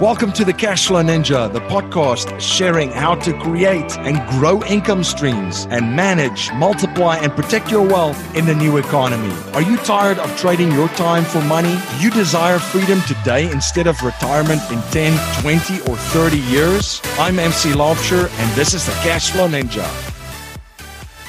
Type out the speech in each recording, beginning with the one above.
Welcome to the Cashflow Ninja, the podcast sharing how to create and grow income streams and manage, multiply, and protect your wealth in the new economy. Are you tired of trading your time for money? Do you desire freedom today instead of retirement in 10, 20, or 30 years? I'm MC Laubscher, and this is the Cashflow Ninja.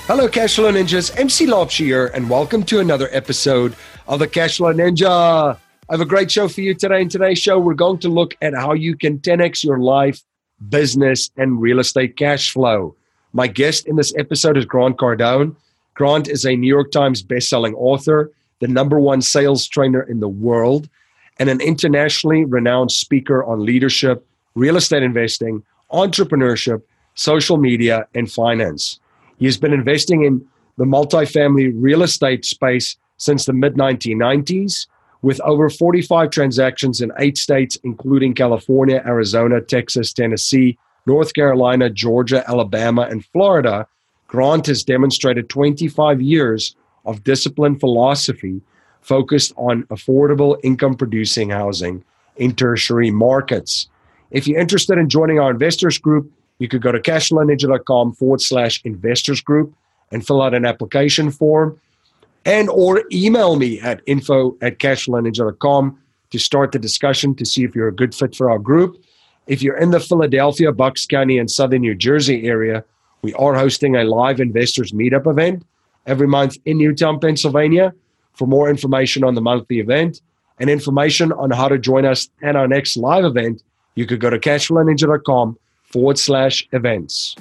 Hello, Cashflow Ninjas. MC Laubscher here, and welcome to another episode of the Cashflow Ninja. I have a great show for you today. In today's show, we're going to look at how you can 10x your life, business, and real estate cash flow. My guest in this episode is Grant Cardone. Grant is a New York Times bestselling author, the number one sales trainer in the world, and an internationally renowned speaker on leadership, real estate investing, entrepreneurship, social media, and finance. He has been investing in the multifamily real estate space since the mid 1990s with over 45 transactions in eight states, including California, Arizona, Texas, Tennessee, North Carolina, Georgia, Alabama, and Florida, Grant has demonstrated 25 years of disciplined philosophy focused on affordable income producing housing in tertiary markets. If you're interested in joining our investors group, you could go to cashflowninja.com forward slash investors group and fill out an application form and or email me at info at cashflowninja.com to start the discussion to see if you're a good fit for our group. If you're in the Philadelphia, Bucks County, and Southern New Jersey area, we are hosting a live investors meetup event every month in Newtown, Pennsylvania. For more information on the monthly event and information on how to join us at our next live event, you could go to cashflowninja.com forward slash events.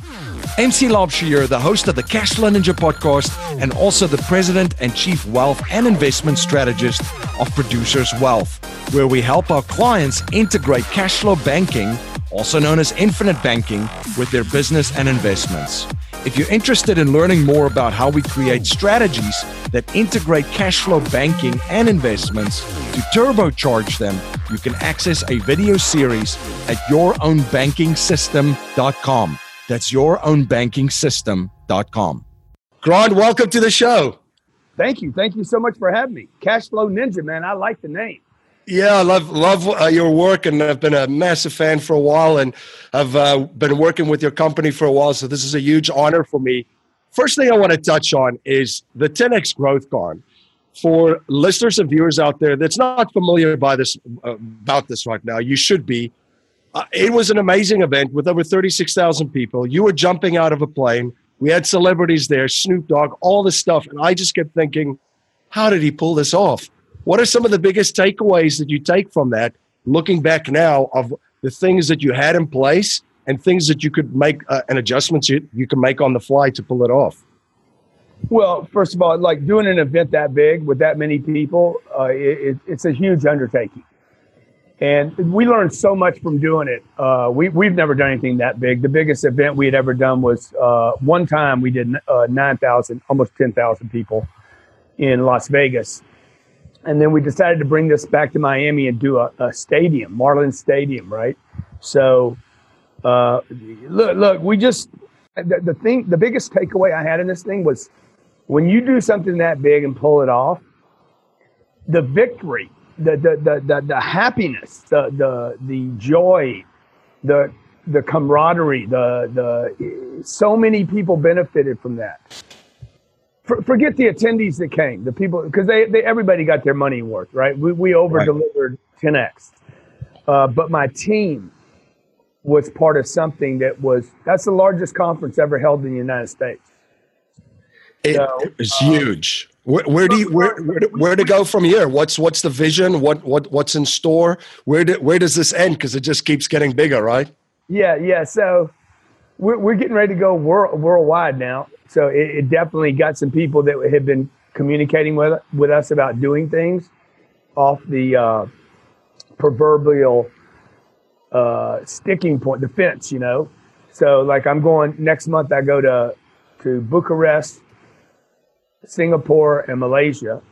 MC Laubscher, the host of the Cashflow Ninja podcast and also the president and chief wealth and investment strategist of Producers Wealth, where we help our clients integrate cash flow banking, also known as infinite banking, with their business and investments. If you're interested in learning more about how we create strategies that integrate cash flow banking and investments to turbocharge them, you can access a video series at yourownbankingsystem.com. That's yourownbankingsystem.com. Grant, welcome to the show. Thank you. Thank you so much for having me. Cashflow Ninja, man. I like the name. Yeah, I love love uh, your work, and I've been a massive fan for a while, and I've uh, been working with your company for a while. So this is a huge honor for me. First thing I want to touch on is the 10x Growth Con. For listeners and viewers out there that's not familiar by this uh, about this right now, you should be. Uh, it was an amazing event with over 36,000 people. You were jumping out of a plane. We had celebrities there, Snoop Dogg, all this stuff, and I just kept thinking, how did he pull this off? What are some of the biggest takeaways that you take from that, looking back now, of the things that you had in place and things that you could make uh, and adjustments you, you can make on the fly to pull it off? Well, first of all, like doing an event that big with that many people, uh, it, it's a huge undertaking. And we learned so much from doing it. Uh, we, we've never done anything that big. The biggest event we had ever done was uh, one time we did uh, 9,000, almost 10,000 people in Las Vegas and then we decided to bring this back to Miami and do a, a stadium, Marlins Stadium, right? So, uh, look, look, we just the, the thing, the biggest takeaway I had in this thing was when you do something that big and pull it off, the victory, the the the the, happiness, the the the joy, the the camaraderie, the the so many people benefited from that for, forget the attendees that came, the people, because they, they everybody got their money worth, right? We, we over delivered right. 10x. Uh, but my team was part of something that was, that's the largest conference ever held in the United States. It, so, it was um, huge. Where, where, do you where, where, where to go from here? What's what's the vision? What what what's in store? Where do, where does this end? Because it just keeps getting bigger, right? Yeah, yeah. So we're we're getting ready to go world, worldwide now. So it, it, definitely got some people that have been communicating with with us about doing things off the uh, proverbial uh, sticking point, the fence, you know. So like I'm going next month. I go to to Bucharest, Singapore, and Malaysia.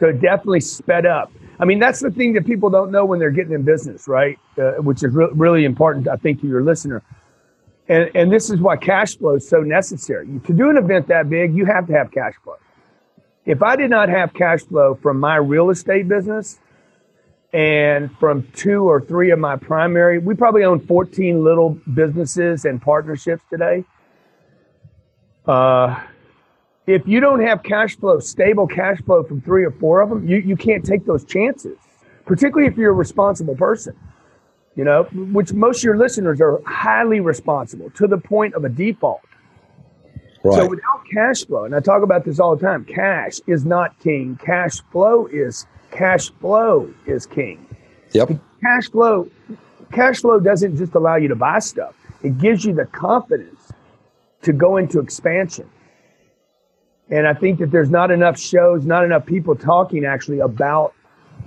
So it definitely sped up. I mean, that's the thing that people don't know when they're getting in business, right? Uh, which is re- really important, I think, to your listener and, and this is why cash flow is so necessary. To do an event that big, you have to have cash flow. If I did not have cash flow from my real estate business And from two or three of my primary, we probably own 14 little businesses and partnerships today. Uh, if you don't have cash flow, stable cash flow from three or four of them, you, you can't take those chances, particularly if you're a responsible person, you know, which most of your listeners are highly responsible to the point of a default. Right. So without cash flow, and I talk about this all the time, cash is not king. Cash flow is cash flow is king. Yep. Cash flow, cash flow doesn't just allow you to buy stuff. It gives you the confidence to go into expansion. And I think that there's not enough shows, not enough people talking actually about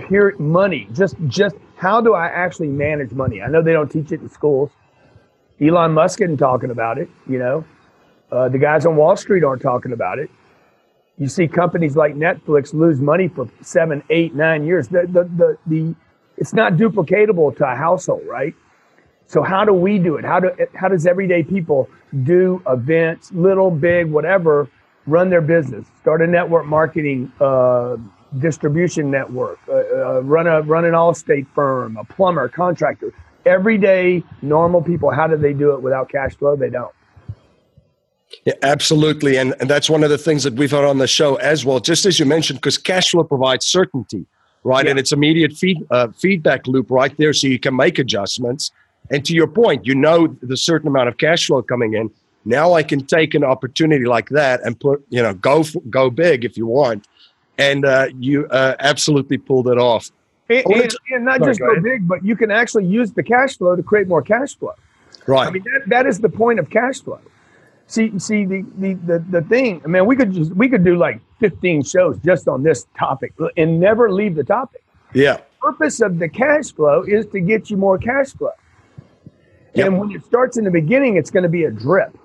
pure money. Just just how do I actually manage money? I know they don't teach it in schools. Elon Musk isn't talking about it, you know. Uh, the guys on Wall Street aren't talking about it. You see companies like Netflix lose money for seven, eight, nine years. The, the, the, the, it's not duplicatable to a household, right? So how do we do it? How do how does everyday people do events, little, big, whatever, run their business, start a network marketing uh, distribution network, uh, uh, run a run an Allstate firm, a plumber, contractor. Everyday normal people, how do they do it without cash flow? They don't. Yeah, absolutely. And, and that's one of the things that we've had on the show as well, just as you mentioned, because cash flow provides certainty, right? Yeah. And it's immediate feed, uh, feedback loop right there so you can make adjustments. And to your point, you know the certain amount of cash flow coming in. Now I can take an opportunity like that and put, you know, go go big if you want, and uh, you uh, absolutely pulled it off. And, and, and not Sorry, just go, go big, but you can actually use the cash flow to create more cash flow. Right. I mean that, that is the point of cash flow. See, see the, the the the thing. I mean, we could just we could do like 15 shows just on this topic and never leave the topic. Yeah. The purpose of the cash flow is to get you more cash flow. Yep. And when it starts in the beginning, it's going to be a drip.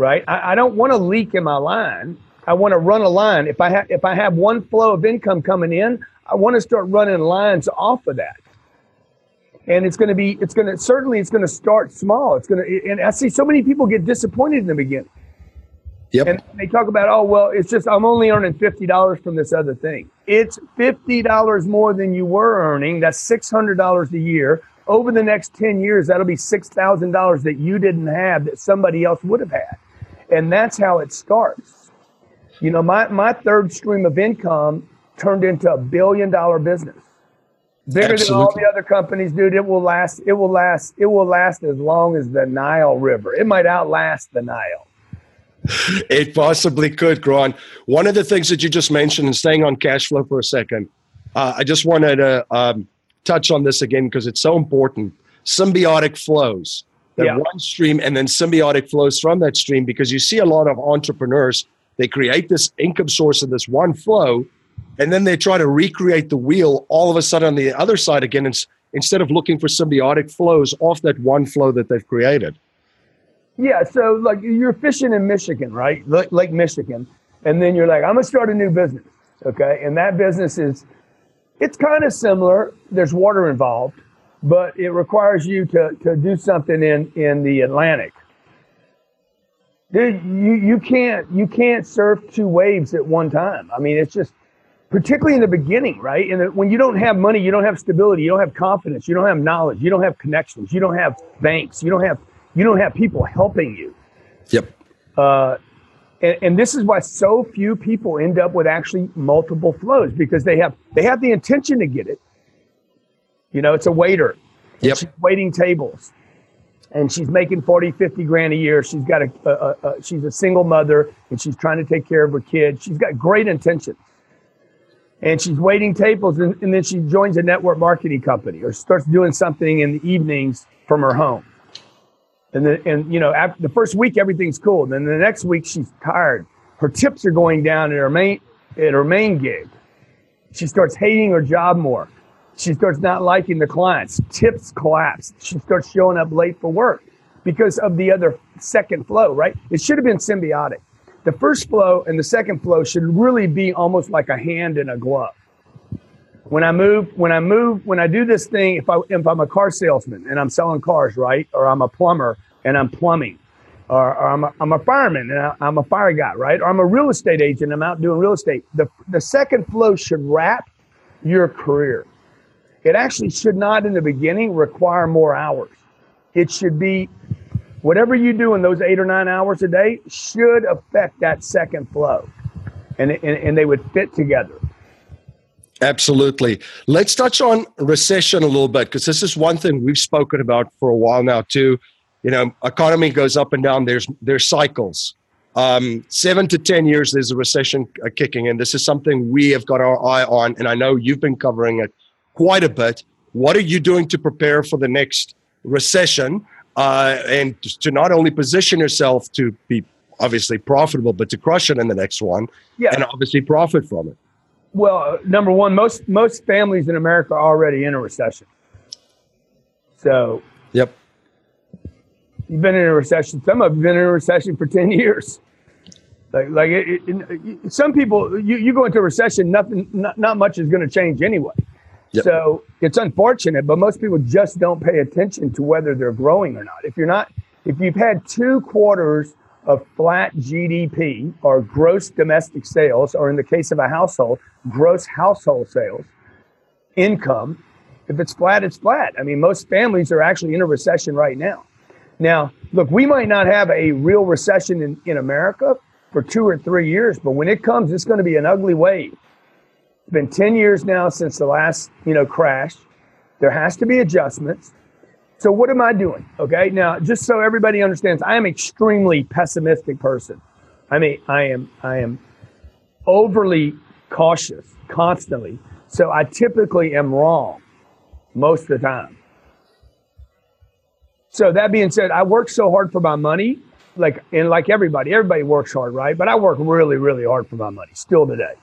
Right? I, I don't want to leak in my line. I want to run a line. If I have if I have one flow of income coming in, I want to start running lines off of that. And it's going to be it's going to certainly it's going to start small. It's going to and i see so many people get disappointed in the beginning yep. And they talk about oh well it's just i'm only earning $50 from this other thing. It's $50 more than you were earning. That's $600 a year. Over the next 10 years that'll be $6000 that you didn't have that somebody else would have had and that's how it starts you know my, my third stream of income turned into a billion dollar business bigger Absolutely. than all the other companies, dude. It will last. It will last. It will last as long as the Nile River. It might outlast the Nile. It possibly could, Grant. One of the things that you just mentioned, and staying on cash flow for a second, uh, I just wanted to um, touch on this again because it's so important. Symbiotic flows. That yeah. one stream and then symbiotic flows from that stream because you see a lot of entrepreneurs, they create this income source of this one flow and then they try to recreate the wheel all of a sudden on the other side again instead of looking for symbiotic flows off that one flow that they've created. Yeah so like you're fishing in michigan right? Lake michigan. And then you're like i'm gonna start a new business okay? And that business is it's kind of similar. There's water involved but it requires you to, to do something in, in the atlantic Dude, you, you can't you can't surf two waves at one time. I mean, it's just particularly in the beginning, right? And when you don't have money, you don't have stability, you don't have confidence, you don't have knowledge, you don't have connections, you don't have banks, you don't have you don't have people helping you. Yep. Uh, and, and this is why so few people end up with actually multiple flows because they have they have the intention to get it. You know, it's a waiter. Yep. She's waiting tables. And she's making 40, 50 grand a year. She's got a, a, a she's a single mother and she's trying to take care of her kids. She's got great intentions and she's waiting tables and, and, then she joins a network marketing company or starts doing something in the evenings from her home and then and you know after the first week everything's cool and then the next week she's tired her tips are going down at her main at her main gig she starts hating her job more she starts not liking the clients tips collapse she starts showing up late for work because of the other second flow right it should have been symbiotic the first flow and the second flow should really be almost like a hand in a glove. When I move, when I move, when I do this thing, if I if I'm a car salesman and I'm selling cars, right, or I'm a plumber and I'm plumbing, or, or I'm, a, I'm a fireman and I, I'm a fire guy, right, or I'm a real estate agent, I'm out doing real estate. The the second flow should wrap your career. It actually should not in the beginning require more hours. It should be whatever you do in those eight or nine hours a day should affect that second flow. And, and, and they would fit together. Absolutely. Let's touch on recession a little bit because this is one thing we've spoken about for a while now too. You know, economy goes up and down. There's there's cycles. Um, seven to ten years, there's a recession uh, kicking in. This is something we have got our eye on, and I know you've been covering it quite a bit. What are you doing to prepare for the next recession, uh, and to not only position yourself to be obviously profitable, but to crush it in the next one, yeah. and obviously profit from it? Well, number one, most most families in America are already in a recession. So, yep, you've been in a recession. Some of you have been in a recession for ten years. Like, like it, it, some people, you, you go into a recession, nothing, not, not much is going to change anyway. Yep. So it's unfortunate, but most people just don't pay attention to whether they're growing or not. If you're not, if you've had two quarters of flat GDP or gross domestic sales, or in the case of a household, gross household sales, income. If it's flat, it's flat. I mean, most families are actually in a recession right now. Now, look, we might not have a real recession in, in America for two or three years, but when it comes, it's going to be an ugly wave. It's been 10 years now since the last, you know, crash. There has to be adjustments. So what am I doing? Okay. Now, just so everybody understands, I am extremely pessimistic person. I mean, I am, I am overly cautious constantly. So I typically am wrong most of the time. So that being said, I work so hard for my money, like and like everybody, everybody works hard, right? But I work really, really hard for my money still today,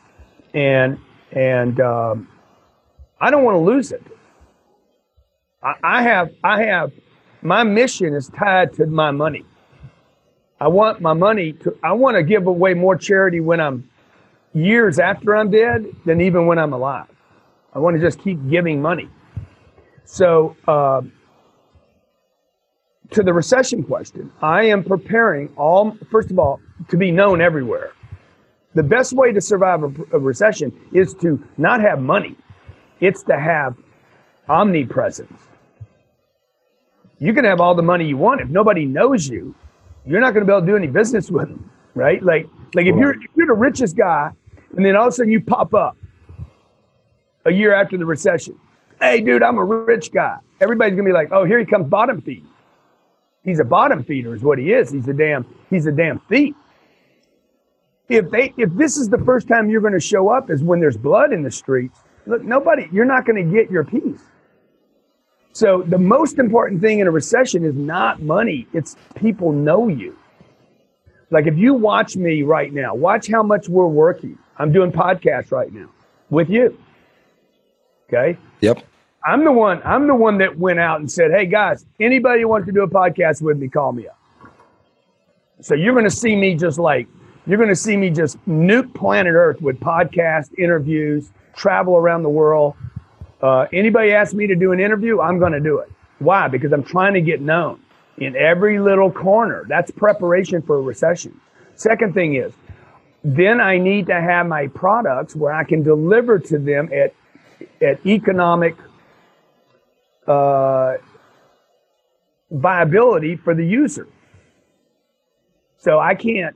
and and um, I don't want to lose it. I, I have, I have, my mission is tied to my money. I want my money to, I want to give away more charity when I'm years after I'm dead than even when I'm alive. I want to just keep giving money. So, uh, to the recession question, I am preparing all, first of all, to be known everywhere. The best way to survive a, a recession is to not have money. It's to have omnipresence. You can have all the money you want. If nobody knows you, you're not going to be able to do any business with them, right? Like, like if you're if you're the richest guy, and then all of a sudden you pop up a year after the recession. Hey, dude, I'm a rich guy. Everybody's gonna be like, oh, here he comes, bottom feed. He's a bottom feeder, is what he is. He's a damn, he's a damn thief. If they, if this is the first time you're going to show up, is when there's blood in the streets. Look, nobody, you're not going to get your piece. So the most important thing in a recession is not money. It's people know you. Like if you watch me right now, watch how much we're working. I'm doing podcasts right now with you. Okay. Yep. I'm the one, I'm the one that went out and said, Hey guys, anybody who wants to do a podcast with me, call me up. So you're going to see me just like, you're going to see me just nuke planet earth with podcast interviews, travel around the world, uh, anybody asks me to do an interview, I'm going to do it. Why? Because I'm trying to get known in every little corner. That's preparation for a recession. Second thing is, then I need to have my products where I can deliver to them at at economic uh, viability for the user. So I can't.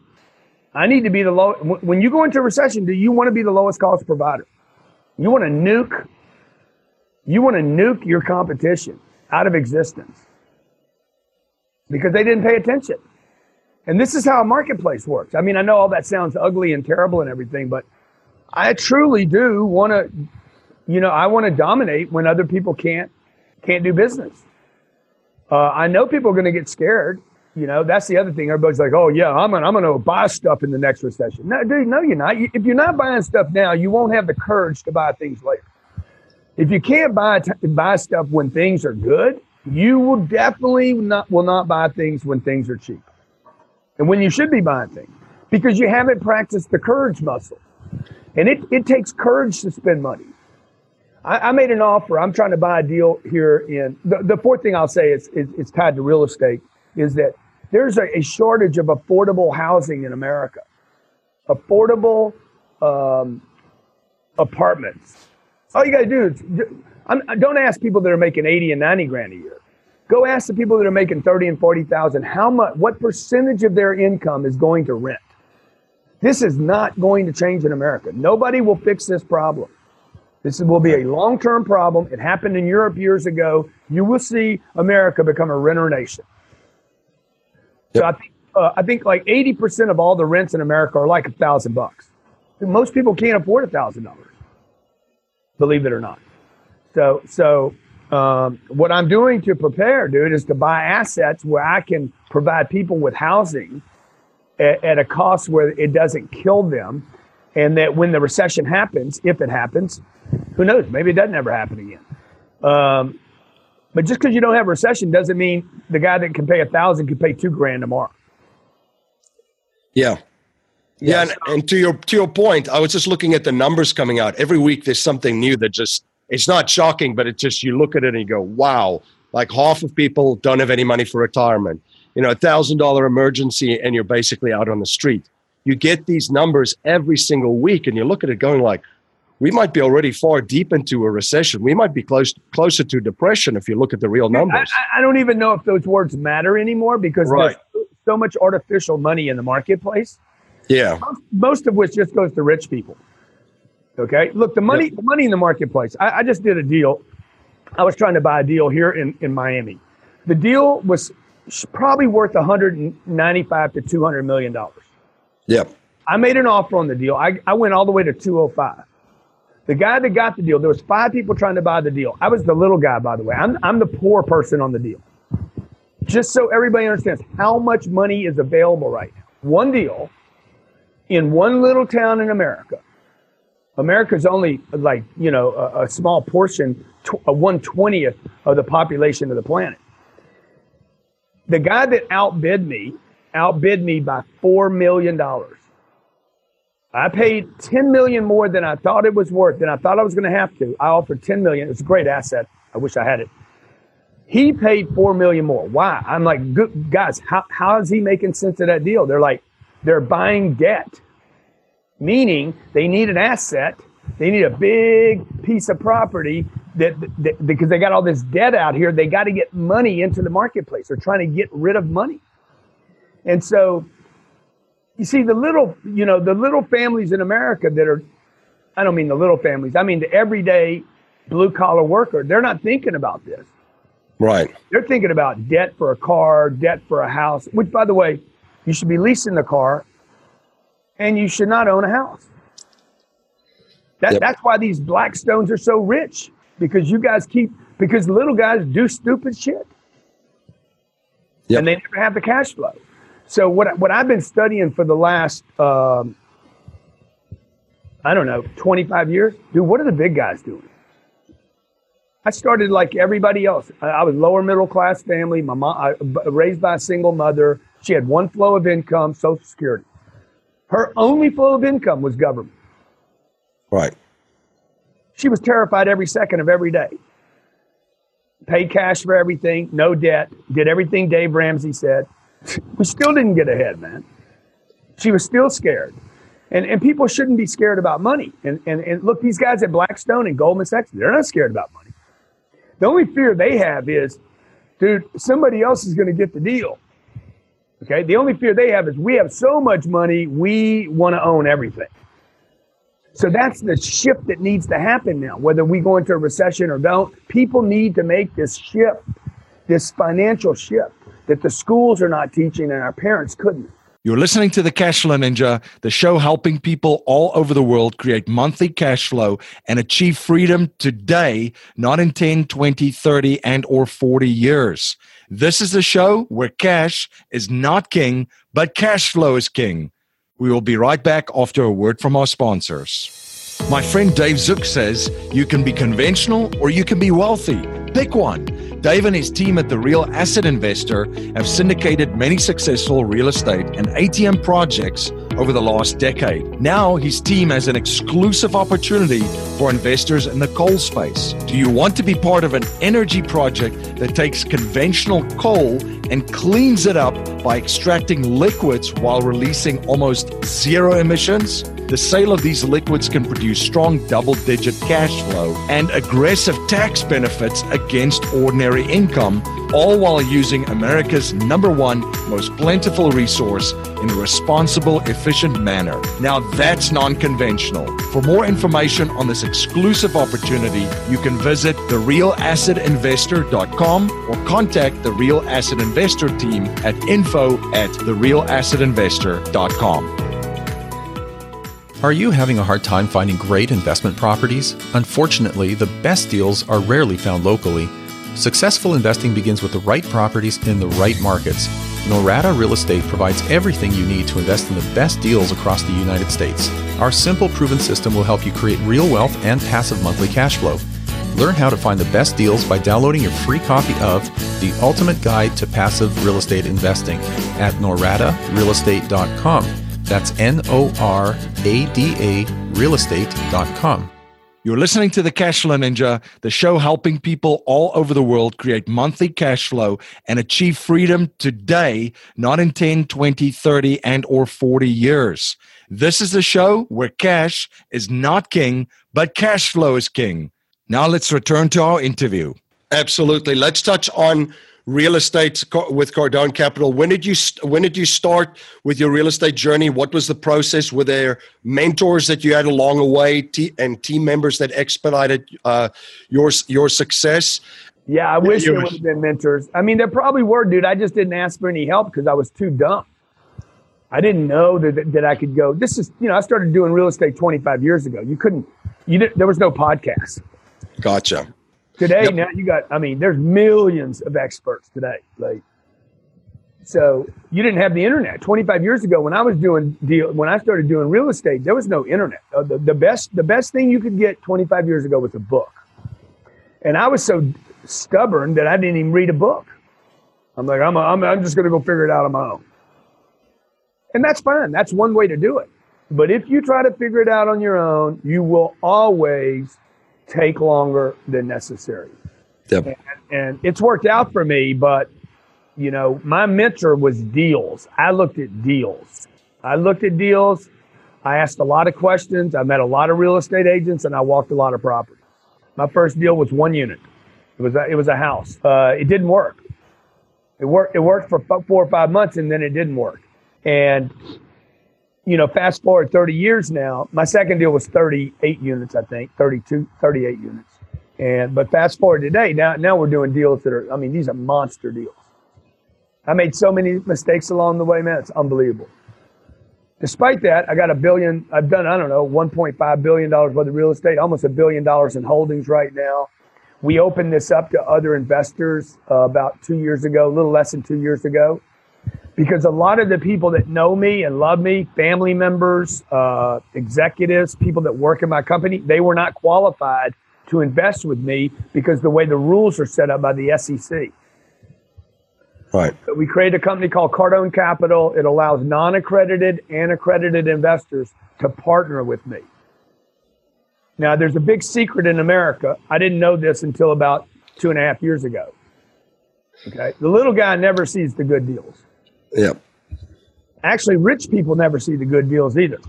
I need to be the low. When you go into a recession, do you want to be the lowest cost provider? You want to nuke you want to nuke your competition out of existence because they didn't pay attention. And this is how a marketplace works. I mean, I know all that sounds ugly and terrible and everything, but I truly do want to, you know, I want to dominate when other people can't can't do business. Uh, I know people are going to get scared. You know, that's the other thing. Everybody's like, "Oh yeah, I'm gonna I'm gonna buy stuff in the next recession." No, dude, no, you're not. If you're not buying stuff now, you won't have the courage to buy things later. If you can't buy t- buy stuff when things are good, you will definitely not will not buy things when things are cheap, and when you should be buying things because you haven't practiced the courage muscle, and it it takes courage to spend money. I, I made an offer. I'm trying to buy a deal here in the, the fourth thing I'll say is, is it's tied to real estate is that there's a, a shortage of affordable housing in America, affordable um, apartments All you got to do is I'm, don't ask people that are making 80 and 90 grand a year. Go ask the people that are making 30 and 40,000 how much, what percentage of their income is going to rent. This is not going to change in America. Nobody will fix this problem. This will be a long term problem. It happened in Europe years ago. You will see America become a renter nation. So I think, uh, I think like 80% of all the rents in America are like a thousand bucks. Most people can't afford a thousand dollars, believe it or not. So, so um, what I'm doing to prepare, dude, is to buy assets where I can provide people with housing at, at a cost where it doesn't kill them, and that when the recession happens, if it happens, who knows? Maybe it doesn't ever happen again. Um, but just because you don't have a recession doesn't mean the guy that can pay a thousand can pay two grand tomorrow. Yeah. Yeah, and, and, to your to your point, I was just looking at the numbers coming out. Every week there's something new that just it's not shocking, but it's just you look at it and you go, wow, like half of people don't have any money for retirement. You know, a thousand dollar emergency and you're basically out on the street. You get these numbers every single week and you look at it going like, we might be already far deep into a recession. We might be close closer to depression if you look at the real numbers. I, I don't even know if those words matter anymore because right. there's so much artificial money in the marketplace. Yeah, most, of which just goes to rich people. Okay, look, the money, yep. the money in the marketplace. I, I just did a deal. I was trying to buy a deal here in, in Miami. The deal was probably worth 195 to 200 million dollars. Yep. I made an offer on the deal. I, I went all the way to 205. The guy that got the deal, there was five people trying to buy the deal. I was the little guy, by the way. I'm, I'm the poor person on the deal. Just so everybody understands how much money is available right now. One deal in one little town in America. America's only like, you know, a, a small portion, tw- a 120th of the population of the planet. The guy that outbid me outbid me by $4 million. I paid 10 million more than I thought it was worth, than I thought I was going to have to. I offered 10 million. It's a great asset. I wish I had it. He paid 4 million more. Why? I'm like, good guys, how, how is he making sense of that deal? They're like, they're buying debt, meaning they need an asset. They need a big piece of property that, that because they got all this debt out here, they got to get money into the marketplace. They're trying to get rid of money. And so you see the little, you know, the little families in America that are, I don't mean the little families, I mean the everyday blue collar worker, they're not thinking about this. Right. They're thinking about debt for a car, debt for a house, which by the way, you should be leasing the car and you should not own a house. That, yep. That's why these Blackstones are so rich because you guys keep, because little guys do stupid shit. Yep. And they never have the cash flow. So what what I've been studying for the last um, I don't know 25 years, dude. What are the big guys doing? I started like everybody else. I, I was lower middle class family. My mom I, raised by a single mother. She had one flow of income, Social Security. Her only flow of income was government. Right. She was terrified every second of every day. Paid cash for everything, no debt, did everything Dave Ramsey said. We still didn't get ahead, man. She was still scared. And, and people shouldn't be scared about money. And, and, and look, these guys at Blackstone and Goldman Sachs, they're not scared about money. The only fear they have is, dude, somebody else is going to get the deal. Okay. The only fear they have is we have so much money, we want to own everything. So that's the shift that needs to happen now, whether we go into a recession or don't. People need to make this shift, this financial shift that the schools are not teaching and our parents couldn't. You're listening to the Cashflow Ninja, the show helping people all over the world create monthly cash flow and achieve freedom today, not in 10, 20, 30, and or 40 years. This is a show where cash is not king, but cash flow is king. We will be right back after a word from our sponsors. My friend Dave Zook says you can be conventional or you can be wealthy. Pick one. Dave and his team at The Real Asset Investor have syndicated many successful real estate and ATM projects over the last decade. Now, his team has an exclusive opportunity for investors in the coal space. Do you want to be part of an energy project that takes conventional coal and cleans it up by extracting liquids while releasing almost zero emissions? the sale of these liquids can produce strong double digit cash flow and aggressive tax benefits against ordinary income, all while using America's number one most plentiful resource in a responsible, efficient manner. Now that's non conventional. For more information on this exclusive opportunity, you can visit therealassetinvestor.com or contact the Real Asset Investor team at info at therealassetinvestor.com. Are you having a hard time finding great investment properties? Unfortunately, the best deals are rarely found locally. Successful investing begins with the right properties in the right markets. Norada Real Estate provides everything you need to invest in the best deals across the United States. Our simple, proven system will help you create real wealth and passive monthly cash flow. Learn how to find the best deals by downloading your free copy of The Ultimate Guide to Passive Real Estate Investing at noradarealestate.com. That's N O R A D A realestate.com. You're listening to the Cashflow Ninja, the show helping people all over the world create monthly cash flow and achieve freedom today, not in 10, 20, 30, and or 40 years. This is a show where cash is not king, but cash flow is king. Now let's return to our interview. Absolutely. Let's touch on real estate with Cardone Capital. When did you when did you start with your real estate journey? What was the process? Were there mentors that you had along the way, and team members that expedited uh, your your success? Yeah, I wish there would have been mentors. I mean, there probably were, dude. I just didn't ask for any help because I was too dumb. I didn't know that, that I could go. This is, you know, I started doing real estate 25 years ago. You couldn't, you didn't, there was no podcast. Gotcha. Today, yep. now you got, I mean, there's millions of experts today. Like, so you didn't have the internet. 25 years ago, when I was doing deal, when I started doing real estate, there was no internet. Uh, the, the best, the best thing you could get 25 years ago was a book. And I was so stubborn that I didn't even read a book. I'm like, I'm, a, I'm, I'm just going to go figure it out on my own. And that's fine. That's one way to do it. But if you try to figure it out on your own, you will always take longer than necessary. Yep. And, and it's worked out for me, but you know, my mentor was deals. I looked at deals. I looked at deals. I asked a lot of questions. I met a lot of real estate agents and I walked a lot of property. My first deal was one unit. It was a, it was a house. Uh, it didn't work. It worked. It worked for four or five months and then it didn't work. And you know, fast forward 30 years now, my second deal was 38 units, I think, 32, 38 units. And, but fast forward today, now, now we're doing deals that are, I mean, these are monster deals. I made so many mistakes along the way, man. It's unbelievable. Despite that, I got a billion, I've done, I don't know, $1.5 billion worth of real estate, almost a billion dollars in holdings right now. We opened this up to other investors uh, about two years ago, a little less than two years ago because a lot of the people that know me and love me, family members, uh, executives, people that work in my company, they were not qualified to invest with me because the way the rules are set up by the SEC. Right. So we created a company called Cardone Capital. It allows non-accredited and accredited investors to partner with me. Now, there's a big secret in America. I didn't know this until about two and a half years ago. Okay. The little guy never sees the good deals. Yep. Actually, rich people never see the good deals either.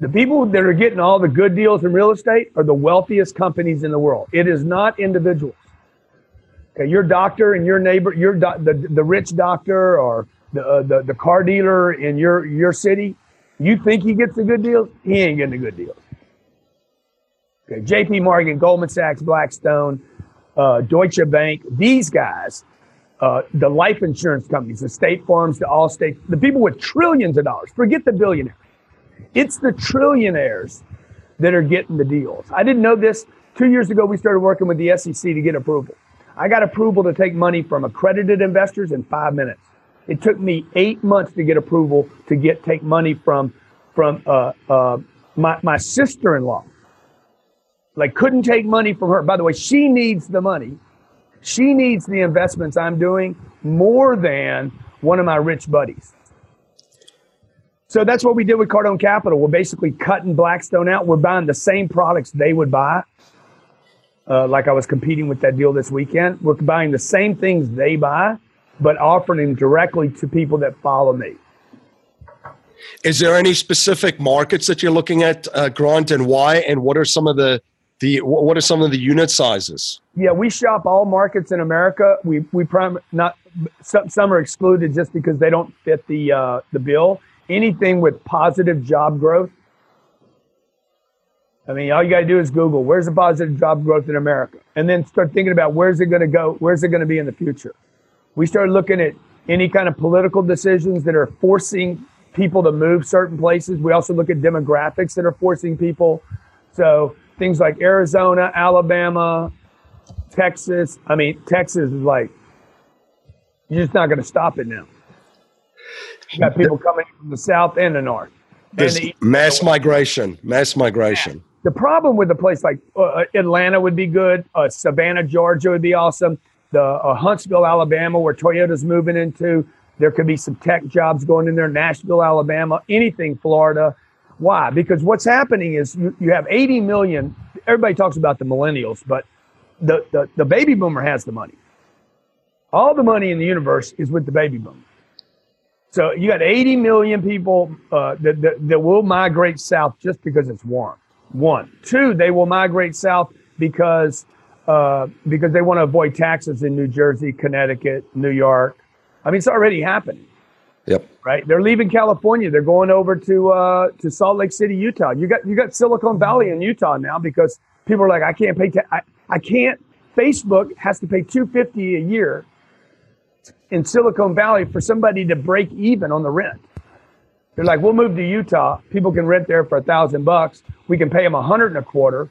The people that are getting all the good deals in real estate are the wealthiest companies in the world. It is not individuals. Okay, your doctor and your neighbor, your do- the the rich doctor or the, uh, the the car dealer in your your city, you think he gets the good deals? He ain't getting the good deals. Okay, J.P. Morgan, Goldman Sachs, Blackstone, uh, Deutsche Bank, these guys uh, the life insurance companies, the state farms, the Allstate, the people with trillions of dollars. Forget the billionaires. It's the trillionaires that are getting the deals. I didn't know this. Two years ago, we started working with the SEC to get approval. I got approval to take money from accredited investors in five minutes. It took me eight months to get approval to get take money from from uh, uh, my my sister-in-law. Like couldn't take money from her. By the way, she needs the money she needs the investments I'm doing more than one of my rich buddies. So that's what we did with Cardone Capital. We're basically cutting Blackstone out. We're buying the same products they would buy. Uh, like I was competing with that deal this weekend. We're buying the same things they buy, but offering them directly to people that follow me. Is there any specific markets that you're looking at, uh, Grant, and why? And what are some of the the what are some of the unit sizes? Yeah, we shop all markets in America. We we prime not some, some are excluded just because they don't fit the uh, the bill. Anything with positive job growth. I mean, all you got to do is Google where's the positive job growth in America, and then start thinking about where's it going to go, where's it going to be in the future. We start looking at any kind of political decisions that are forcing people to move certain places. We also look at demographics that are forcing people. So things like Arizona, Alabama, Texas. I mean, Texas is like, you're just not going to stop it now. You got people coming from the south and the north. There's the mass migration, mass migration. The problem with a place like uh, Atlanta would be good. Uh, Savannah, Georgia would be awesome. The uh, Huntsville, Alabama, where Toyota's moving into. There could be some tech jobs going in there. Nashville, Alabama, anything, Florida. Why? Because what's happening is you, you have 80 million. Everybody talks about the millennials, but the, the, the baby boomer has the money. All the money in the universe is with the baby boomer. So you got 80 million people uh, that, that, that will migrate south just because it's warm. One. Two, they will migrate south because uh, because they want to avoid taxes in New Jersey, Connecticut, New York. I mean, it's already happening. Yep. Right. They're leaving California. They're going over to uh, to Salt Lake City, Utah. You got you got Silicon Valley in Utah now because people are like, I can't pay. Ta- I, I can't. Facebook has to pay two fifty a year in Silicon Valley for somebody to break even on the rent. They're like, we'll move to Utah. People can rent there for a thousand bucks. We can pay them a hundred and a quarter.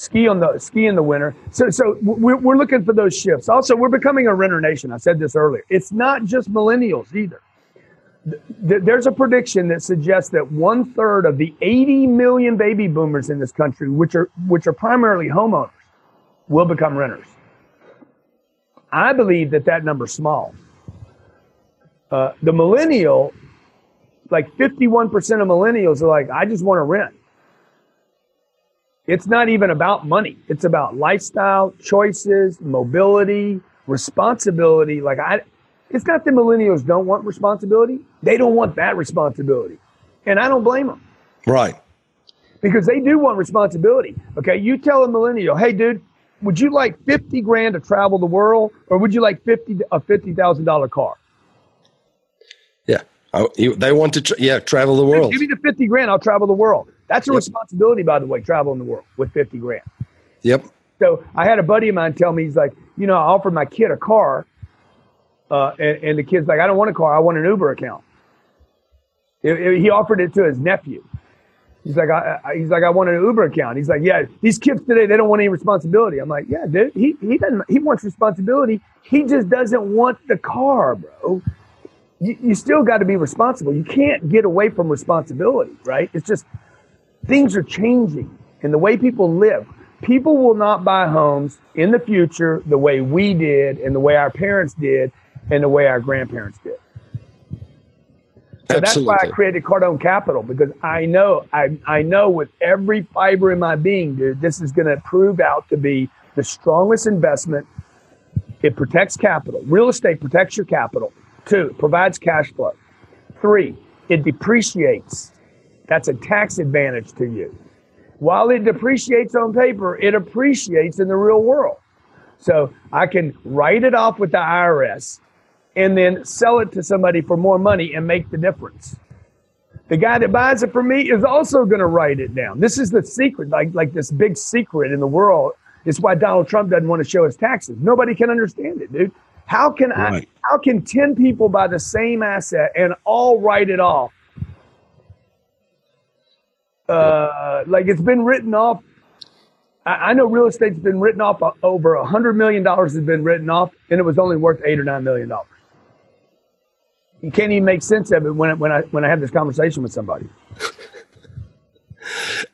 Ski on the ski in the winter. So, so we're, we're looking for those shifts. Also, we're becoming a renter nation. I said this earlier. It's not just millennials either. There's a prediction that suggests that one third of the 80 million baby boomers in this country, which are which are primarily homeowners, will become renters. I believe that that number's small. Uh, the millennial, like 51% of millennials are like, I just want to rent. It's not even about money. It's about lifestyle, choices, mobility, responsibility. Like I, it's not that millennials don't want responsibility. They don't want that responsibility. And I don't blame them. Right. Because they do want responsibility. Okay. You tell a millennial, hey, dude, would you like 50 grand to travel the world or would you like 50 a $50,000 car? Yeah. I, they want to, tra- yeah, travel the world. Give me the 50 grand, I'll travel the world. That's a yep. responsibility, by the way, traveling the world with 50 grand. Yep. So I had a buddy of mine tell me, he's like, you know, I offered my kid a car. Uh, and, and, the kid's like, I don't want a car. I want an Uber account. It, it, he offered it to his nephew. He's like, I, I, he's like, I want an Uber account. He's like, yeah, these kids today, they don't want any responsibility. I'm like, yeah, dude, he, he doesn't, he wants responsibility. He just doesn't want the car, bro. You, you still got to be responsible. You can't get away from responsibility, right? It's just things are changing in the way people live. People will not buy homes in the future the way we did and the way our parents did and the way our grandparents did. So Absolutely. that's why I created Cardone Capital because I know I, I know with every fiber in my being, dude, this is going to prove out to be the strongest investment. It protects capital. Real estate protects your capital. Two, provides cash flow. Three, it depreciates. That's a tax advantage to you. While it depreciates on paper, it appreciates in the real world. So I can write it off with the IRS and then sell it to somebody for more money and make the difference. The guy that buys it from me is also going to write it down. This is the secret, like, like this big secret in the world. It's why Donald Trump doesn't want to show his taxes. Nobody can understand it, dude. How can right. I, how can 10 people buy the same asset and all write it off uh, like it's been written off. I, I know real estate's been written off uh, over a hundred million dollars has been written off, and it was only worth eight or nine million dollars. You can't even make sense of it when when I when I have this conversation with somebody.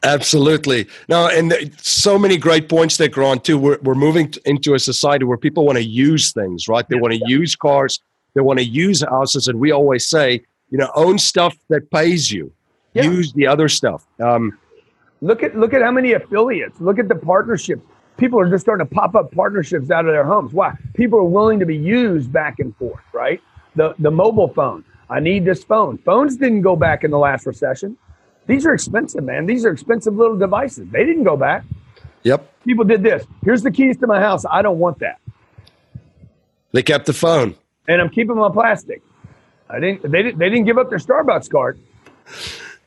Absolutely. No, and so many great points there, Grant, too. We're, we're moving into a society where people want to use things, right? They yeah, want to yeah. use cars, they want to use houses. And we always say, you know, own stuff that pays you yeah. use the other stuff. Um, look at look at how many affiliates. Look at the partnerships. People are just starting to pop up partnerships out of their homes. Why? People are willing to be used back and forth, right? The the mobile phone. I need this phone. Phones didn't go back in the last recession. These are expensive, man. These are expensive little devices. They didn't go back. Yep. People did this. Here's the keys to my house. I don't want that. They kept the phone. And I'm keeping my plastic. I didn't. They didn't. They didn't give up their Starbucks card.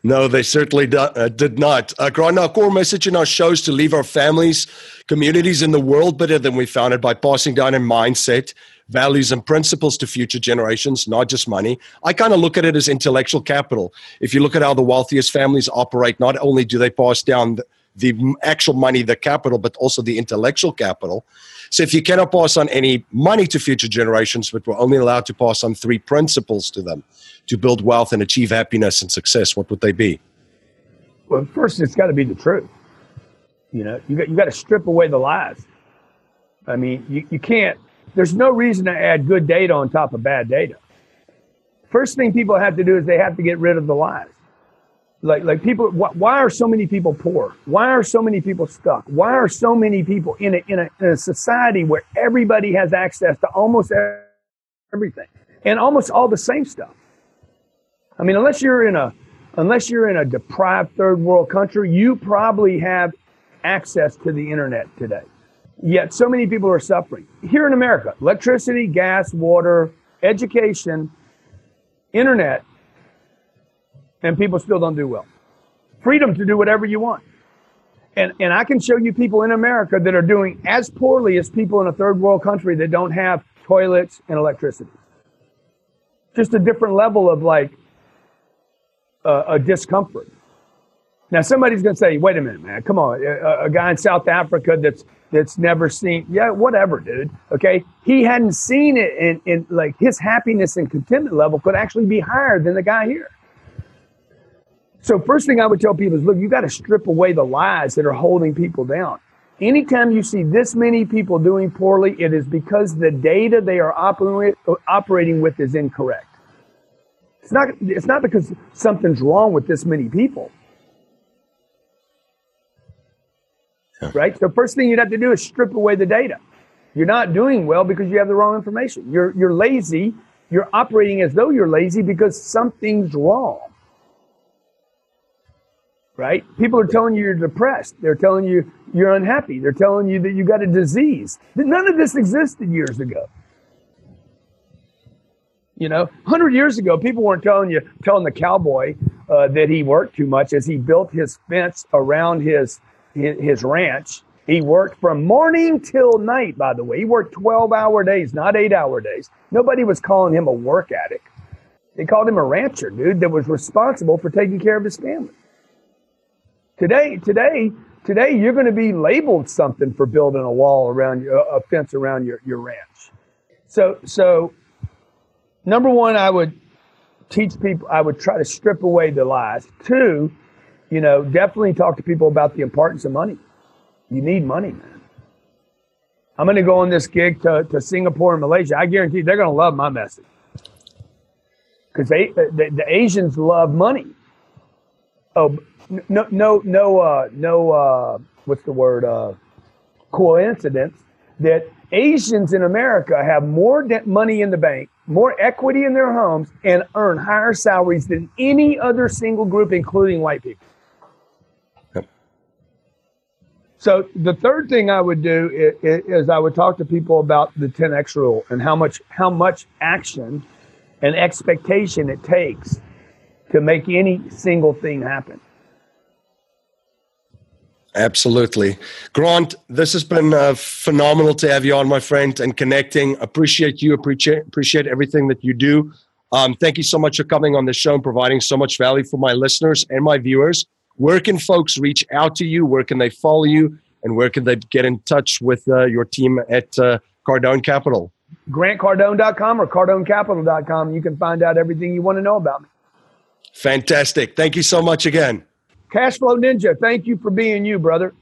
No, they certainly do, uh, did not. Uh, Grant, our core message in our show is to leave our families, communities, and the world better than we found it by passing down a mindset, values, and principles to future generations, not just money. I kind of look at it as intellectual capital. If you look at how the wealthiest families operate, not only do they pass down the, the actual money, the capital, but also the intellectual capital. So if you cannot pass on any money to future generations, but we're only allowed to pass on three principles to them to build wealth and achieve happiness and success, what would they be? Well, first, it's got to be the truth. You know, you got, you got to strip away the lies. I mean, you, you can't, there's no reason to add good data on top of bad data. First thing people have to do is they have to get rid of the lies. Like, like people, wh- why are so many people poor? Why are so many people stuck? Why are so many people in a, in a, in a society where everybody has access to almost everything and almost all the same stuff? I mean, unless you're in a unless you're in a deprived third world country, you probably have access to the internet today. Yet so many people are suffering. Here in America, electricity, gas, water, education, internet, and people still don't do well. Freedom to do whatever you want. And, and I can show you people in America that are doing as poorly as people in a third world country that don't have toilets and electricity. Just a different level of like uh, a discomfort. Now somebody's going to say, "Wait a minute, man! Come on, a, a, guy in South Africa that's that's never seen, yeah, whatever, dude. Okay, he hadn't seen it, and in like his happiness and contentment level could actually be higher than the guy here. So first thing I would tell people is, look, you got to strip away the lies that are holding people down. Anytime you see this many people doing poorly, it is because the data they are operating with is incorrect. It's not, it's not because something's wrong with this many people. Yeah. Right? So first thing you'd have to do is strip away the data. You're not doing well because you have the wrong information. You're, you're lazy. You're operating as though you're lazy because something's wrong. Right? People are telling you you're depressed. They're telling you you're unhappy. They're telling you that you got a disease. None of this existed years ago. You know, 100 years ago, people weren't telling you, telling the cowboy uh, that he worked too much as he built his fence around his, his, his ranch. He worked from morning till night, by the way. He worked 12 hour days, not eight hour days. Nobody was calling him a work addict. They called him a rancher, dude, that was responsible for taking care of his family. Today, today, today, you're going to be labeled something for building a wall around your, a fence around your, your ranch. So, so number one, I would teach people, I would try to strip away the lies. Two, you know, definitely talk to people about the importance of money. You need money, man. I'm going to go on this gig to, to Singapore and Malaysia. I guarantee they're going to love my message because they the, the, Asians love money. Oh, no, no, no, uh, no. Uh, what's the word? Uh, coincidence that Asians in America have more money in the bank, more equity in their homes, and earn higher salaries than any other single group, including white people. Yep. So the third thing I would do is, is, I would talk to people about the 10x rule and how much how much action and expectation it takes to make any single thing happen. Absolutely. Grant, this has been uh, phenomenal to have you on, my friend, and connecting. Appreciate you, appreciate, appreciate everything that you do. Um, thank you so much for coming on the show and providing so much value for my listeners and my viewers. Where can folks reach out to you? Where can they follow you? And where can they get in touch with uh, your team at uh, Cardone Capital? GrantCardone.com or CardoneCapital.com. You can find out everything you want to know about me. Fantastic. Thank you so much again. Cashflow Ninja, thank you for being you, brother.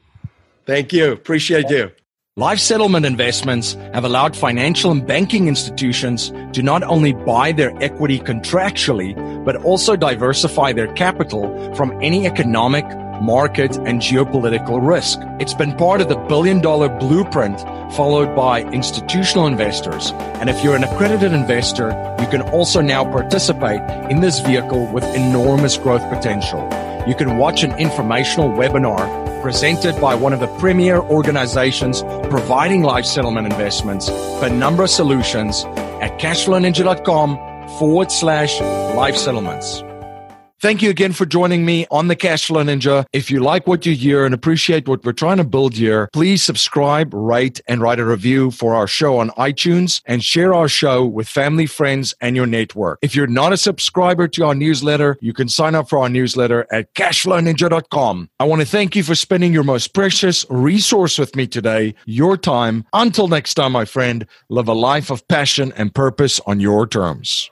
Thank you. Appreciate you. Life settlement investments have allowed financial and banking institutions to not only buy their equity contractually, but also diversify their capital from any economic, market, and geopolitical risk. It's been part of the billion dollar blueprint followed by institutional investors. And if you're an accredited investor, you can also now participate in this vehicle with enormous growth potential. You can watch an informational webinar presented by one of the premier organizations providing life settlement investments, Penumbra Solutions, at cashflowninja.com forward slash life settlements. Thank you again for joining me on the Cashflow Ninja. If you like what you hear and appreciate what we're trying to build here, please subscribe, rate, and write a review for our show on iTunes and share our show with family, friends, and your network. If you're not a subscriber to our newsletter, you can sign up for our newsletter at cashflowninja.com. I want to thank you for spending your most precious resource with me today, your time. Until next time, my friend, live a life of passion and purpose on your terms.